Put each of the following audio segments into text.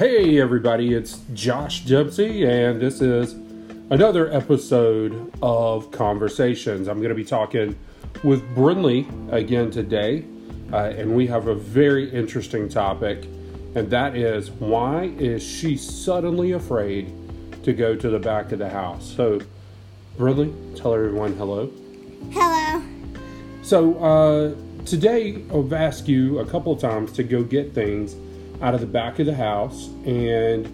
Hey, everybody, it's Josh Dempsey, and this is another episode of Conversations. I'm going to be talking with Brynleigh again today, uh, and we have a very interesting topic, and that is why is she suddenly afraid to go to the back of the house? So, Brynleigh, tell everyone hello. Hello. So, uh, today I've asked you a couple of times to go get things out of the back of the house, and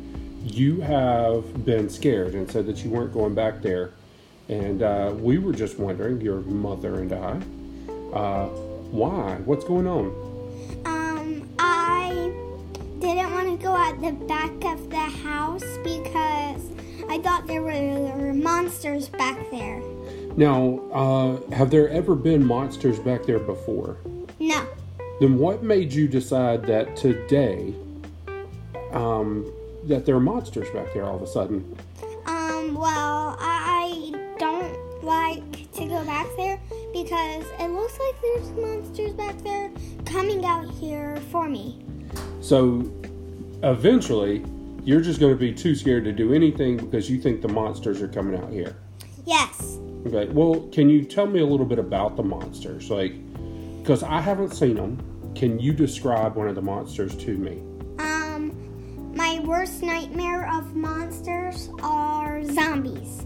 you have been scared and said that you weren't going back there. And uh, we were just wondering, your mother and I, uh, why? What's going on? Um, I didn't want to go at the back of the house because I thought there were monsters back there. Now, uh, have there ever been monsters back there before? No. Then what made you decide that today, um, that there are monsters back there all of a sudden? Um, well, I don't like to go back there because it looks like there's monsters back there coming out here for me. So, eventually, you're just going to be too scared to do anything because you think the monsters are coming out here. Yes. Okay. Well, can you tell me a little bit about the monsters? Like, because I haven't seen them. Can you describe one of the monsters to me? Um, my worst nightmare of monsters are zombies.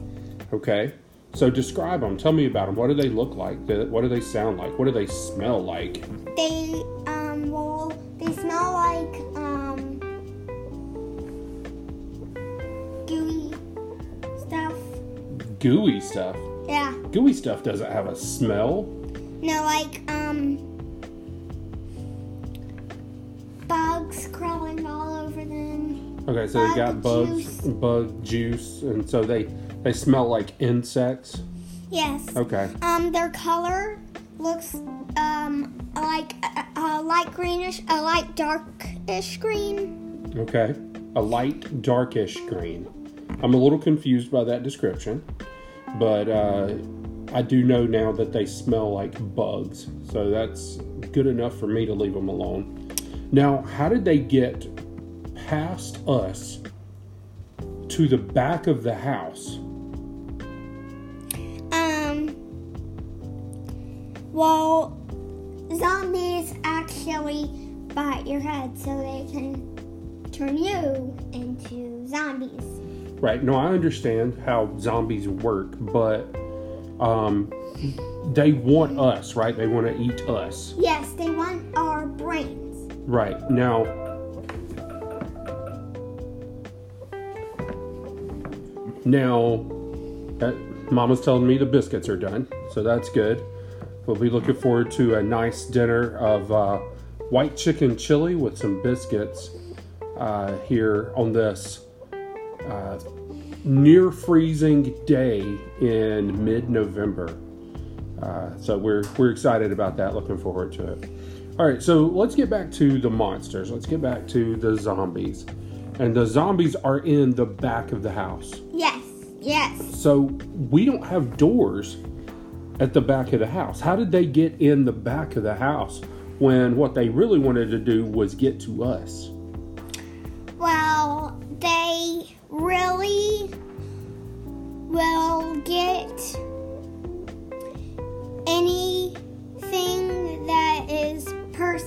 Okay. So describe them. Tell me about them. What do they look like? What do they sound like? What do they smell like? They um well they smell like um gooey stuff. Gooey stuff. Yeah. Gooey stuff doesn't have a smell. No, like um bugs crawling all over them. Okay, so they got bugs, juice. bug juice, and so they they smell like insects. Yes. Okay. Um, their color looks um like a, a light greenish, a light darkish green. Okay. A light darkish green. I'm a little confused by that description, but uh, I do know now that they smell like bugs, so that's good enough for me to leave them alone. Now, how did they get past us to the back of the house? Um. Well, zombies actually bite your head so they can turn you into zombies. Right. No, I understand how zombies work, but um, they want us, right? They want to eat us. Yes, they want our brains. Right. Now, now, uh, Mama's telling me the biscuits are done, so that's good. We'll be looking forward to a nice dinner of uh, white chicken chili with some biscuits uh, here on this uh, near freezing day in mid-November. Uh, so we're we're excited about that. Looking forward to it. All right, so let's get back to the monsters. Let's get back to the zombies, and the zombies are in the back of the house. Yes, yes. So we don't have doors at the back of the house. How did they get in the back of the house when what they really wanted to do was get to us?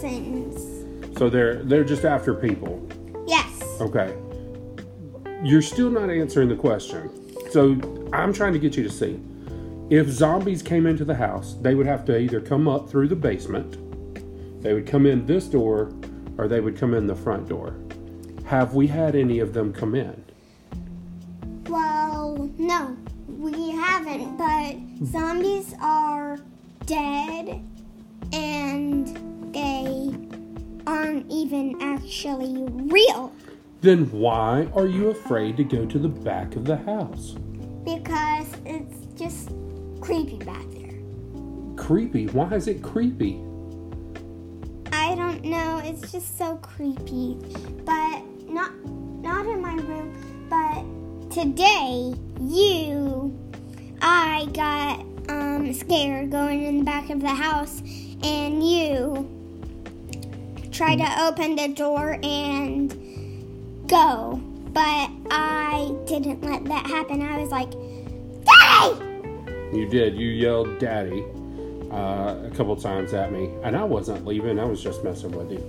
Persons. So they're they're just after people. Yes. Okay. You're still not answering the question. So I'm trying to get you to see. If zombies came into the house, they would have to either come up through the basement, they would come in this door, or they would come in the front door. Have we had any of them come in? Well, no, we haven't, but zombies are dead and they aren't even actually real Then why are you afraid to go to the back of the house? because it's just creepy back there. Creepy. Why is it creepy? I don't know, it's just so creepy. But not not in my room, but today you I got um scared going in the back of the house and you tried to open the door and go, but I didn't let that happen. I was like, Daddy! You did. You yelled "Daddy" uh, a couple times at me, and I wasn't leaving. I was just messing with you.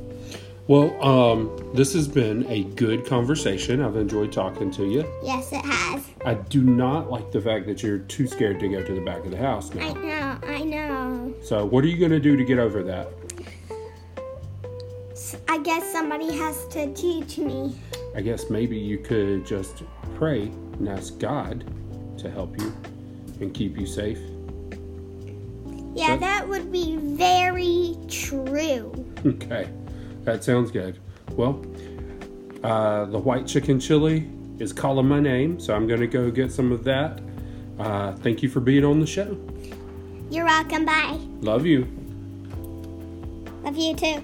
Well, um, this has been a good conversation. I've enjoyed talking to you. Yes, it has. I do not like the fact that you're too scared to go to the back of the house I know, I know. So, what are you going to do to get over that? I guess somebody has to teach me. I guess maybe you could just pray and ask God to help you and keep you safe. Yeah, But- that would be very true. Okay, that sounds good. Well, uh, the white chicken chili is calling my name, so I'm going to go get some of that. Uh, thank you for being on the show. You're welcome. Bye. Love you. Love you too.